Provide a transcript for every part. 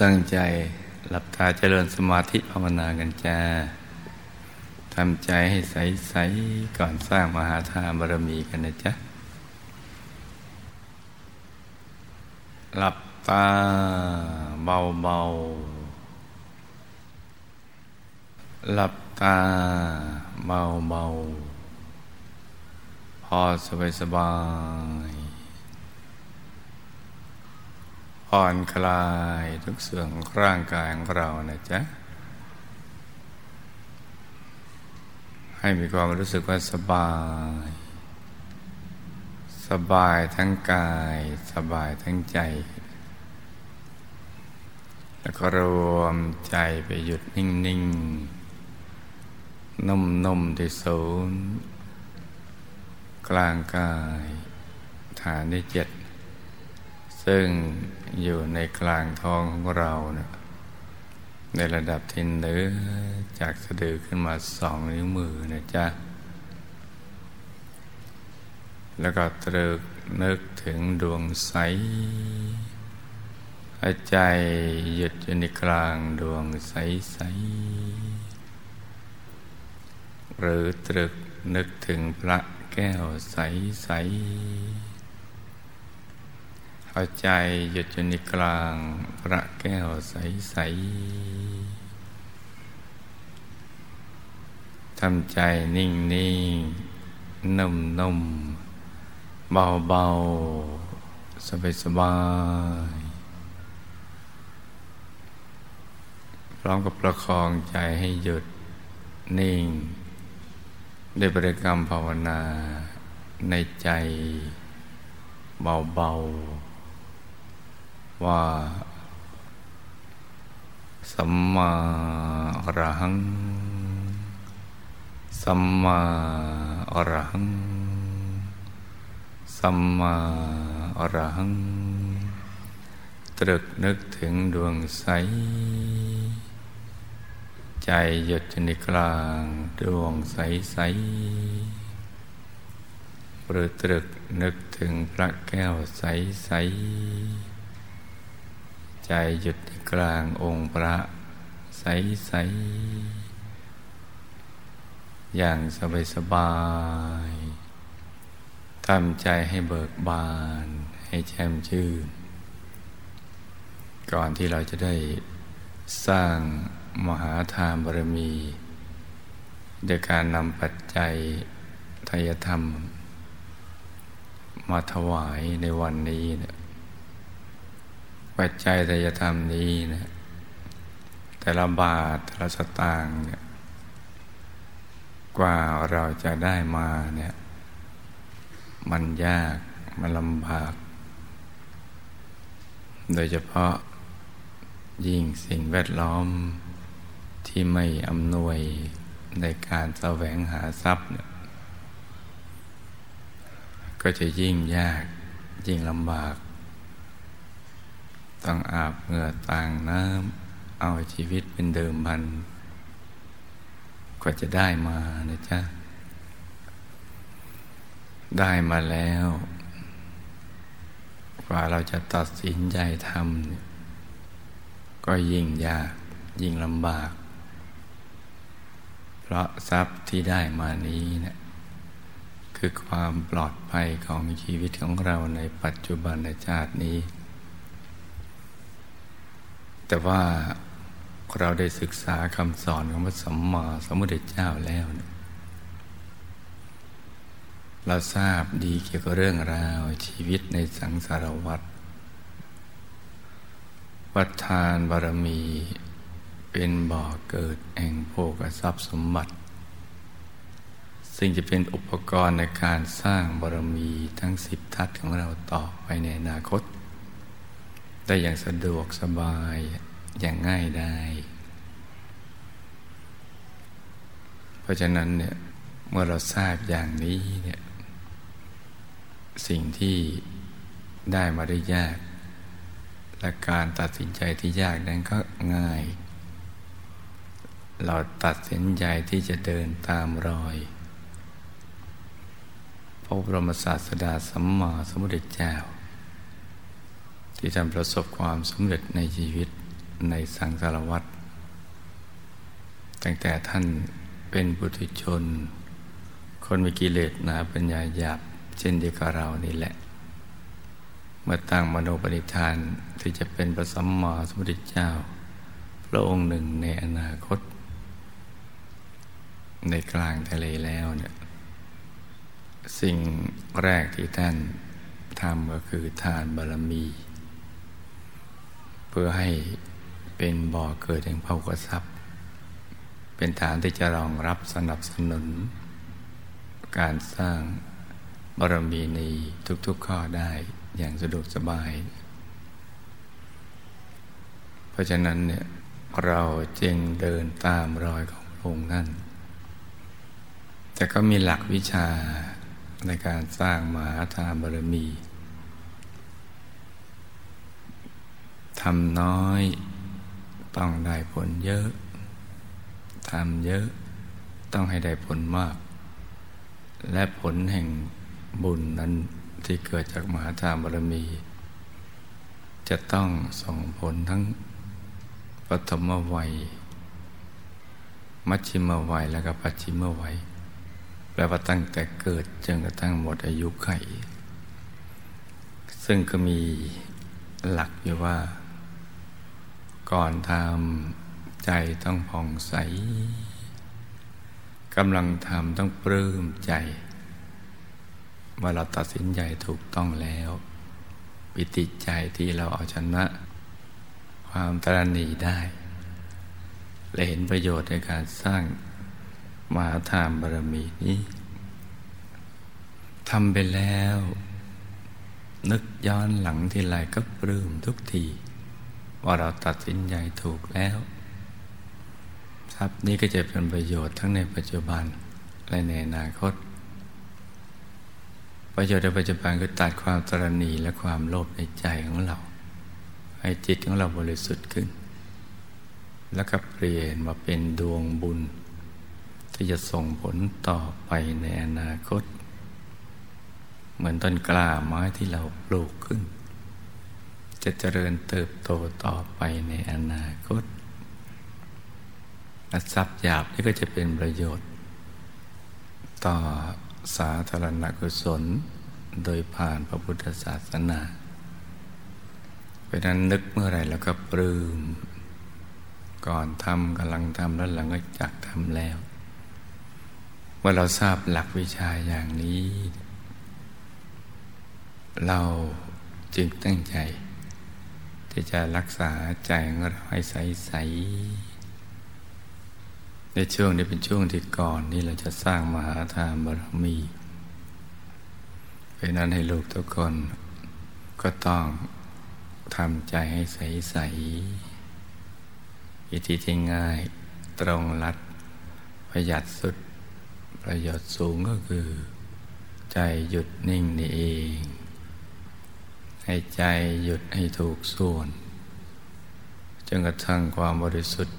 ตั้งใจหลับตาเจริญสมาธิภาวนากันจ้าทำใจให้ใส ๆ ก่อนสร้างมหาทานบารมีกันนะจ๊ะ หลับตาเบา ๆ หลับตาเบา ๆ พอสบายสบาย ผ่อนคลายทุกส่วนของร่างกายของเรานะจ๊ะ ให้มีความรู้สึกว่าสบาย สบายทั้งกาย สบายทั้งใจ แล้วก็รวมใจไปหยุดนิ่ง ๆ นุ่ม ๆ ที่ศูนย์กลางกาย ฐานที่เจ็ดซึ่ง อยู่ในกลางท้องของเรานะในระดับที่เนื้อจากสะดือขึ้นมาสองนิ้วมือนะจ๊ะ แล้วก็ตรึกนึกถึงดวงใสใจหยุดอยู่ในกลางดวงใสใสหรือตรึกนึกถึงพระแก้วใสใส เอาใจหยุดอยู่ในกลางพระแก้วใส ๆ ทำใจนิ่งนิ่งนุ่มนุ่มเบาเบาสบายสบายพร้อมกับประคองใจให้หยุดนิ่งได้บริกรรมภาวนาในใจเบาๆ ว่าสัมมาอรหัง สัมมาอรหัง สัมมาอรหัง ตรึกนึกถึงดวงใส ใจหยุดในกลางดวงใสใสหรือตรึกนึกถึงพระแก้วใสใส ใจหยุดที่กลางองค์พระ ใสใสอย่างสบายสบายทำใจให้เบิกบาน ให้แช่มชื่น ก่อนที่เราจะได้สร้างมหาทานบารมีโดยการนำปัจจัยทายธรรม มาถวายในวันนี้เนี่ย ปัจจัยแต่จะทำนี้นะแต่ละบาทแต่ละสตางค์เนี่ยกว่าเราจะได้มาเนี่ยมันยากมันลำบาก โดยเฉพาะยิ่งสิ่งแวดล้อมที่ไม่อำนวยในการแสวงหาทรัพย์เนี่ยก็จะยิ่งยากยิ่งลำบาก ต้องอาบเหงื่อต่างน้ำเอาชีวิตเป็นเดิมพัน กว่าจะได้มานะจ๊ะ ได้มาแล้ว กว่าเราจะตัดสินใจทำก็ยิ่งยากยิ่งลำบาก เพราะทรัพย์ที่ได้มานี้เนะี่ยคือความปลอดภัยของชีวิตของเราในปัจจุบันในชาตินี้ แต่ว่าเราได้ศึกษาคำสอนของพระสัมมาสัมพุทธเจ้าแล้วเนี่ยเราทราบดีเกี่ยวกับเรื่องราวชีวิตในสังสารวัฏวัฏทานบารมี เป็นบ่อเกิดแห่งโภกทรัพย์สมบัติ ซึ่งจะเป็นอุปกรณ์ในการสร้างบารมีทั้งสิบทัศของเราต่อไปในอนาคต ได้อย่างสะดวกสบายอย่างง่ายได้ เพราะฉะนั้นเนี่ยเมื่อเราทราบอย่างนี้เนี่ยสิ่งที่ได้มาได้ยาก และการตัดสินใจที่ยากนั้นก็ง่าย เราตัดสินใจที่จะเดินตามรอยพระบรมศาสดาสัมมาสัมพุทธเจ้า ที่ทำประสบความสำเร็จในชีวิตในสังสารวัตรตั้งแต่ท่านเป็นบุตรชน คนมีกิเลสหนาปัญญาหยาบเช่นเดียวกับเรานี่แหละ เมื่อตั้งมโนปณิธานที่จะเป็นพระสัมมาสัมพุทธเจ้า พระองค์หนึ่งในอนาคต ในกลางทะเลแล้วเนี่ยสิ่งแรกที่ท่านทำก็คือทานบารมี เพื่อให้เป็นบ่อเกิดแห่งภาวะทรัพย์ เป็นฐานที่จะรองรับสนับสนุน การสร้างบารมีในทุกๆข้อได้อย่างสะดวกสบาย เพราะฉะนั้นเนี่ยเราจึงเดินตามรอยของพระองค์นั่น แต่ก็มีหลักวิชาในการสร้างมหาทานบารมี ทำน้อย ต้องได้ผลเยอะ ทำเยอะ ต้องให้ได้ผลมาก และผลแห่งบุญนั้นที่เกิดจากมหาทานบารมี จะต้องส่งผลทั้งปฐมวัย มัชชิมวัยและก็ปัจฉิมวัยแปลว่าตั้งแต่เกิดจนกระทั่งหมดอายุไข ซึ่งก็มีหลักอยู่ว่า ก่อนทำใจต้องผ่องใสกำลังทำต้องปลื้มใจ ว่าเราตัดสินใจถูกต้องแล้ว ปิติใจที่เราเอาชนะ ความตรณีได้ และเห็นประโยชน์ในการสร้างมหาทานบารมีนี้ทำไปแล้ว นึกย้อนหลังทีไรก็ปลื้มทุกที ว่าเราตัดสินใจถูกแล้ว ทรัพย์นี้ก็จะเป็นประโยชน์ทั้งในปัจจุบันและในอนาคต ประโยชน์ในปัจจุบันคือตัดความตรณีและความโลภในใจของเรา ให้จิตของเราบริสุทธิ์ขึ้น แล้วก็เปลี่ยนมาเป็นดวงบุญ ที่จะส่งผลต่อไปในอนาคต เหมือนต้นกล้าไม้ที่เราปลูกขึ้น จะเจริญเติบโตต่อไปในอนาคตทรัพย์หยาบนี่ก็จะเป็นประโยชน์ ต่อสาธารณกุศลโดยผ่านพระพุทธศาสนา เพราะนั้นนึกเมื่อไรแล้วก็ปลื้มก่อนทำกำลังทำแล้วหลังก็จักทำแล้ว ว่าเราทราบหลักวิชาอย่างนี้ เราจึงตั้งใจ ที่จะรักษาใจของเราให้ใส ๆ ในช่วงนี้เป็นช่วงที่ก่อนนี่เราจะสร้างมหาทานบารมีเพราะนั้นให้ลูกทุกคนก็ต้องทำใจให้ใส ๆ วิธีที่ง่ายตรงรัดประหยัดสุดประโยชน์สูงก็คือ ใจหยุดนิ่งนี่เอง ให้ใจหยุดให้ถูกส่วนจนกระทั่งความบริสุทธิ์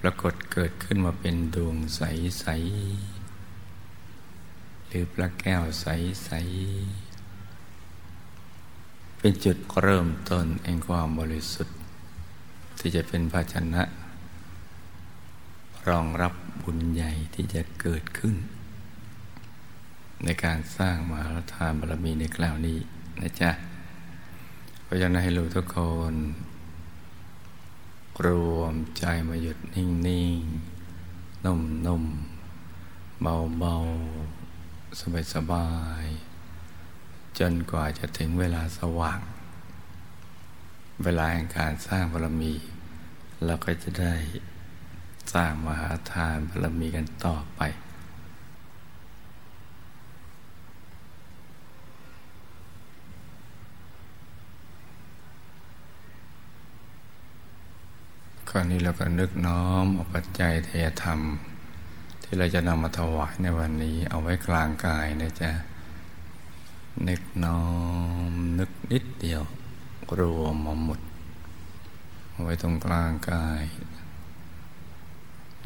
ปรากฏเกิดขึ้นมาเป็นดวงใส ๆ หรือพระแก้วใส ๆ เป็นจุดเริ่มต้นแห่งความบริสุทธิ์ ที่จะเป็นภาชนะ รองรับบุญใหญ่ที่จะเกิดขึ้น ในการสร้างมหาทานบารมีในคราวนี้นะจ๊ะ เพราะฉะนั้นให้รู้ทุกคน รวมใจมาหยุดนิ่งนิ่งนุ่มนุ่มเบาเบาสบายสบาย จนกว่าจะถึงเวลาสว่าง เวลาแห่งการสร้างบารมี เราก็จะได้สร้างมหาทานบารมีกันต่อไป คราวนี้เราก็นึกน้อมเอาปัจจัยเทธรรม ที่เราจะนำมาถวายในวันนี้ เอาไว้กลางกายนะจ๊ะนึกน้อมนึกนิดเดียว รวมมาหมดเอาไว้ตรงกลางกาย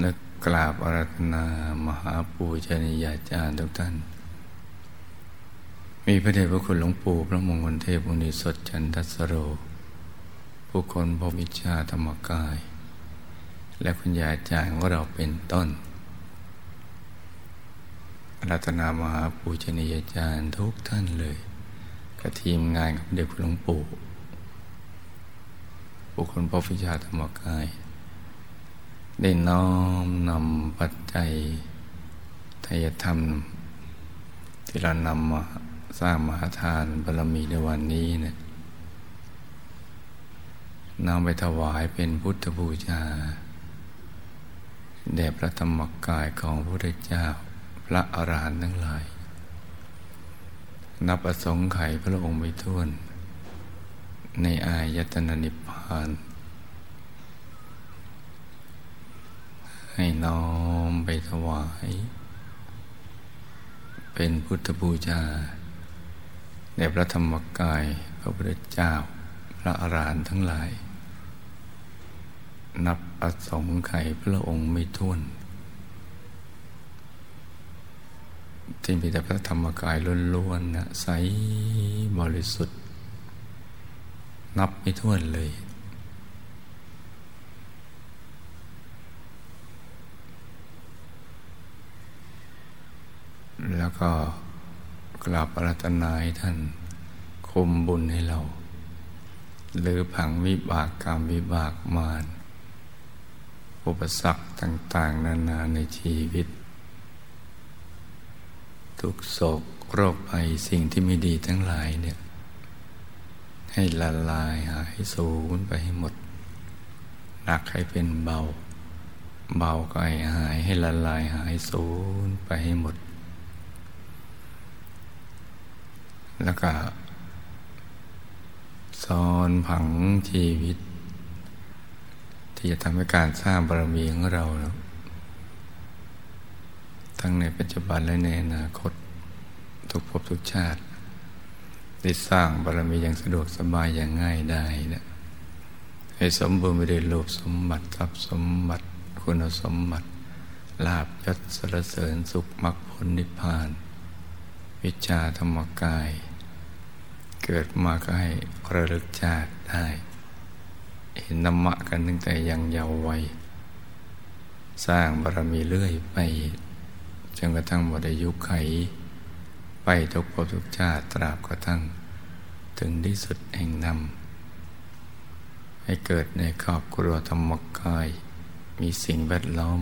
นึกกราบอารัธนามหาปูชนียาจารย์ทุกท่าน มีพระเดชพระคุณหลวงปู่พระมงคลเทพมุนีสดจันทสโรผู้คนพบวิชาธรรมกาย และคุณยาจารย์ของเราเป็นต้นรัตนามหาปูชนียาจารย์ทุกท่านเลย กับทีมงานของเด็กหลวงปู่ผู้คนพบวิชาธรรมกาย ได้น้อมนำปัจจัยทายธรรม ที่เรานำมาสร้างมหาทานบารมีในวันนี้เนะี่ยนำไปถวายเป็นพุทธบูชา แด่พระธรรมกายของพระพุทธเจ้าพระอรหันต์ทั้งหลาย นับประสงค์ไขพระองค์ไม่ท้วน ในอายตนะนิพพาน ให้น้อมไปถวาย เป็นพุทธบูชาแด่พระธรรมกายพระพุทธเจ้า พระอรหันต์ทั้งหลาย นับอสงไขยพระองค์ไม่ท้วน ที่มีแต่พระธรรมกายล้วนๆนะใสบริสุทธิ์ นับไม่ท้วนเลย แล้วก็กราบอารัตนาให้ท่านคุมบุญให้เรา หรือผังวิบากกรรมวิบากมาร อุปสรรคต่าง ๆ นานาในชีวิต ทุกโศกโรคภัยสิ่งที่ไม่ดีทั้งหลายเนี่ย ให้ละลายหายสูญไปให้หมด หนักให้เป็นเบา เบาก็ให้หายให้ละลายหายสูญไปให้หมด แล้วก็สอนผังชีวิต ที่จะทำให้การสร้างบารมีของเรา ทั้งในปัจจุบันและในอนาคต ทุกภพทุกชาติ ได้สร้างบารมีอย่างสะดวกสบายอย่างง่ายได้นะให้สมบูรณ์ไปด้วยโลภสมบัติทรัพย์สมบัติคุณสมบัติ ลาบยศสรเสริญสุขมรรคผลนิพพาน วิชาธรรมกาย เกิดมาก็ให้ระลึกชาติได้ เห็นธรรมะกันตั้งแต่ยังเยาว์วัย สร้างบารมีเรื่อยไปจนกระทั่งหมดอายุไข ไปทุกภพทุกชาติตราบกระทั่ง ถึงที่สุดแห่งนำให้เกิดในครอบครัวธรรมกาย มีสิ่งแวดล้อม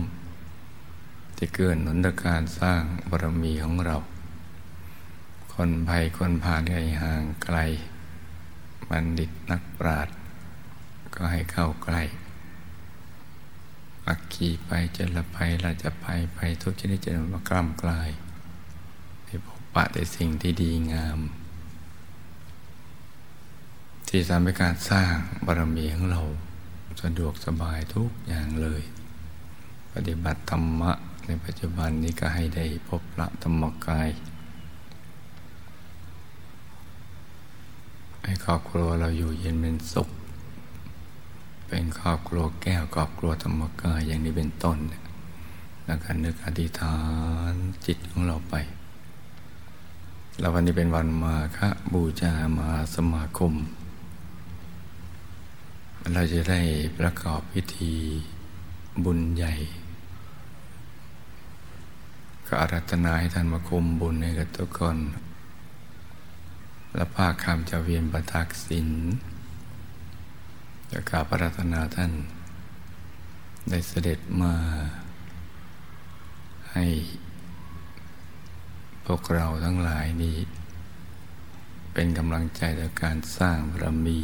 ที่เกิดหนุนการสร้างบารมีของเรา คนภัยคนผ่านไกลห่างไกล บัณฑิตนักปราชญ์ ก็ให้เข้าใกล้อักขีไปจะละภัยเราจะภัยไปทุกชนิดจะมากล้ำกลายให้พบปะแต่สิ่งที่ดีงาม ที่ทำให้การสร้างบารมีของเรา สะดวกสบายทุกอย่างเลย ปฏิบัติธรรมะในปัจจุบันนี้ก็ให้ได้พบพระธรรมกาย ให้ครอบครัวเราอยู่เย็นเป็นสุข เป็นครอบครัวแก้วครอบครัวธรรมกายอย่างนี้เป็นต้น แล้วก็นึกอธิษฐานจิตของเราไป แล้ววันนี้เป็นวันมาฆบูชามาสมาคม เราจะได้ประกอบพิธีบุญใหญ่ ก็อารัธนาให้ท่านมาคุมบุญให้กับทุกคน และภาคคำจะเวียนประทักษิณ จะกราบพระรัตนาท่าน ได้เสด็จมา ให้พวกเราทั้งหลายนี้ เป็นกำลังใจในการสร้างบารมี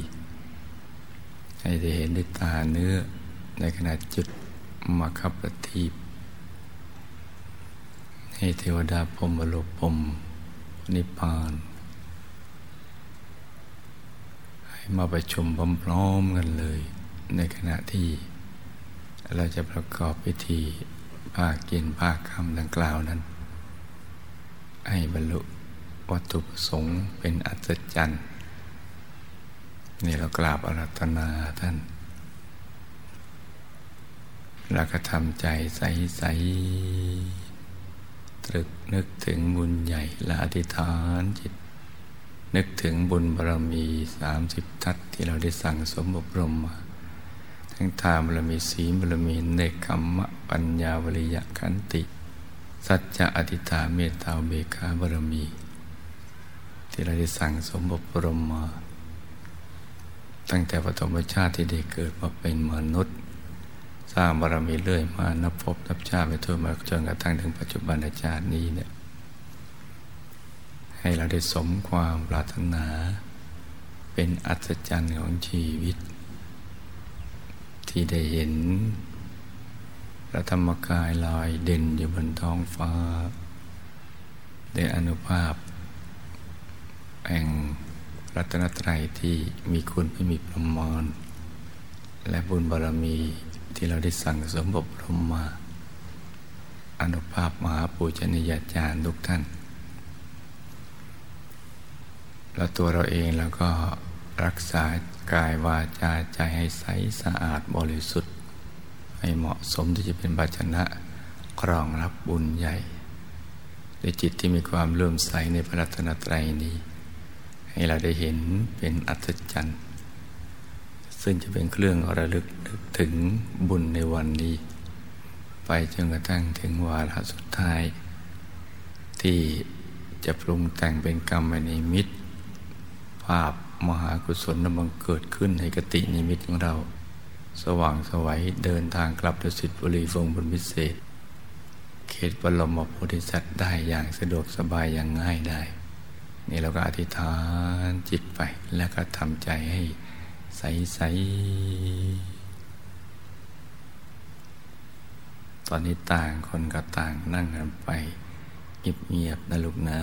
ให้ได้เห็นด้วยตาเนื้อในขณะจุดมาคับปฏิบให้เทวดาพรมบรพรมนิพพาน มาประชุมพร้อมๆกันเลย ในขณะที่เราจะประกอบพิธีภาคกินภาคคำดังกล่าวนั้น ให้บรรลุวัตถุประสงค์เป็นอัศจรรย์นี่เรากราบอารัตนาท่านแล้วก็ทำใจใส ๆ ตรึกนึกถึงบุญใหญ่และอธิษฐานจิต นึกถึงบุญบารมีสามสิบทัศที่เราได้สั่งสมบรมมา ทั้งทานบารมีศีลบารมีเนกขมมะปัญญาวริยะขันติ สัจจะอธิษฐานเมตตาเบคาบารมี ที่เราได้สั่งสมบรมมา ตั้งแต่ปฐมชาติที่ได้เกิดมาเป็นมนุษย์ สร้างบารมีเรื่อยมานับพบนับชาติไปทั่วมาจนกระทั่งถึงปัจจุบันชาตินี้เนี่ย ให้เราได้สมความปรารถนา เป็นอัศจรรย์ของชีวิต ที่ได้เห็นพระธรรมกายลอยเด่นอยู่บนท้องฟ้าในอนุภาพ แห่งรัตนตรัยที่มีคุณไม่มีประมาณและบุญบารมีที่เราได้สั่งสมบบรมมา อนุภาพมหาปูชนียาจารย์ทุกท่าน แล้วตัวเราเองเราก็รักษากายวาจาใจให้ใสสะอาดบริสุทธิ์ ให้เหมาะสมที่จะเป็นบัชนะครองรับบุญใหญ่ด้วยจิตที่มีความเลื่อมใสในพระรัตนตรัยนี้ ให้เราได้เห็นเป็นอัศจรรย์ซึ่งจะเป็นเครื่องระลึกถึงบุญในวันนี้ ไปจนกระทั่งถึงวาระสุดท้าย ที่จะปรุงแต่งเป็นกรรมในมิตร ภาพมหากุศลนบังเกิดขึ้นในกตินิมิตของเรา สว่างสวัยเดินทางกลับดุสิตบุรีฟงบนพิเศษ เขตบรมโพธิสัตว์ได้อย่างสะดวกสบายอย่างง่ายได้ นี่เราก็อธิษฐานจิตไปแล้วก็ทำใจให้ใสใสตอนนี้ต่างคนก็ต่างนั่งกันไปเงียบๆนะลูกนะ